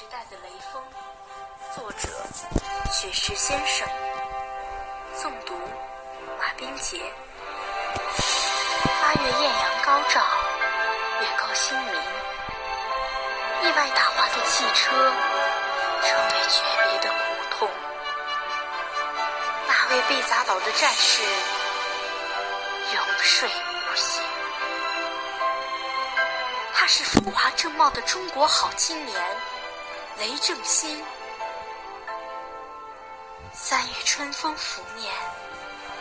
时代的雷锋，作者雪石先生，诵读马冰杰。八月艳阳高照，月高星明，意外打滑的汽车成为诀别的苦痛。那位被砸倒的战士永睡不醒。他是风华正茂的中国好青年雷正新。三月春风拂面，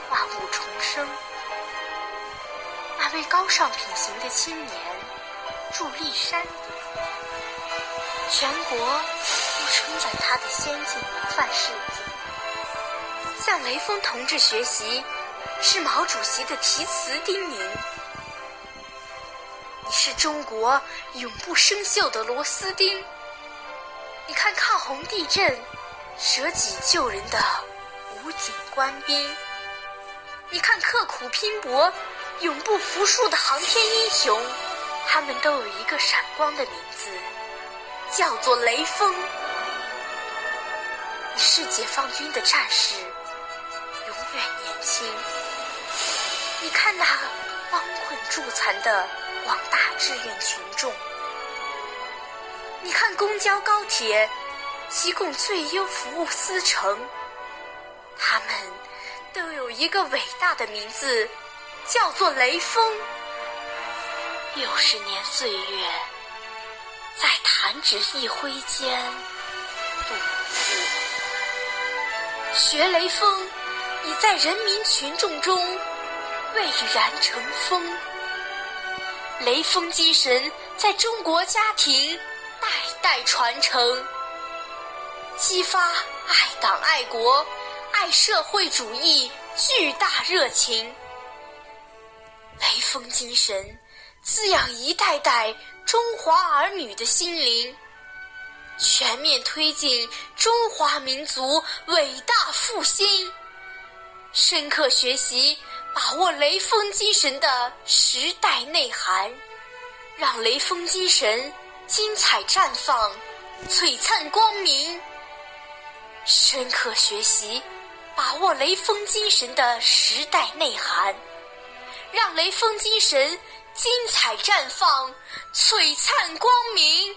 万物重生。那位高尚品行的青年伫立山，全国都称赞他的先进模范事迹。向雷锋同志学习，是毛主席的题词叮咛。你是中国永不生锈的螺丝钉。你看抗洪地震、舍己救人的武警官兵。你看刻苦拼搏、永不服输的航天英雄，他们都有一个闪光的名字，叫做雷锋。你是解放军的战士，永远年轻。你看那帮困助残的。广大志愿群众，公交、高铁提供最优服务司乘，他们都有一个伟大的名字，叫做雷锋。六十年岁月，在弹指一挥间。学雷锋，已在人民群众中蔚然成风。雷锋精神在中国家庭代代传承，激发爱党爱国、爱社会主义巨大热情。雷锋精神滋养一代代中华儿女的心灵，全面推进中华民族伟大复兴。深刻学习。把握雷锋精神的时代内涵，让雷锋精神精彩绽放、璀璨光明。深刻学习，把握雷锋精神的时代内涵，让雷锋精神精彩绽放、璀璨光明。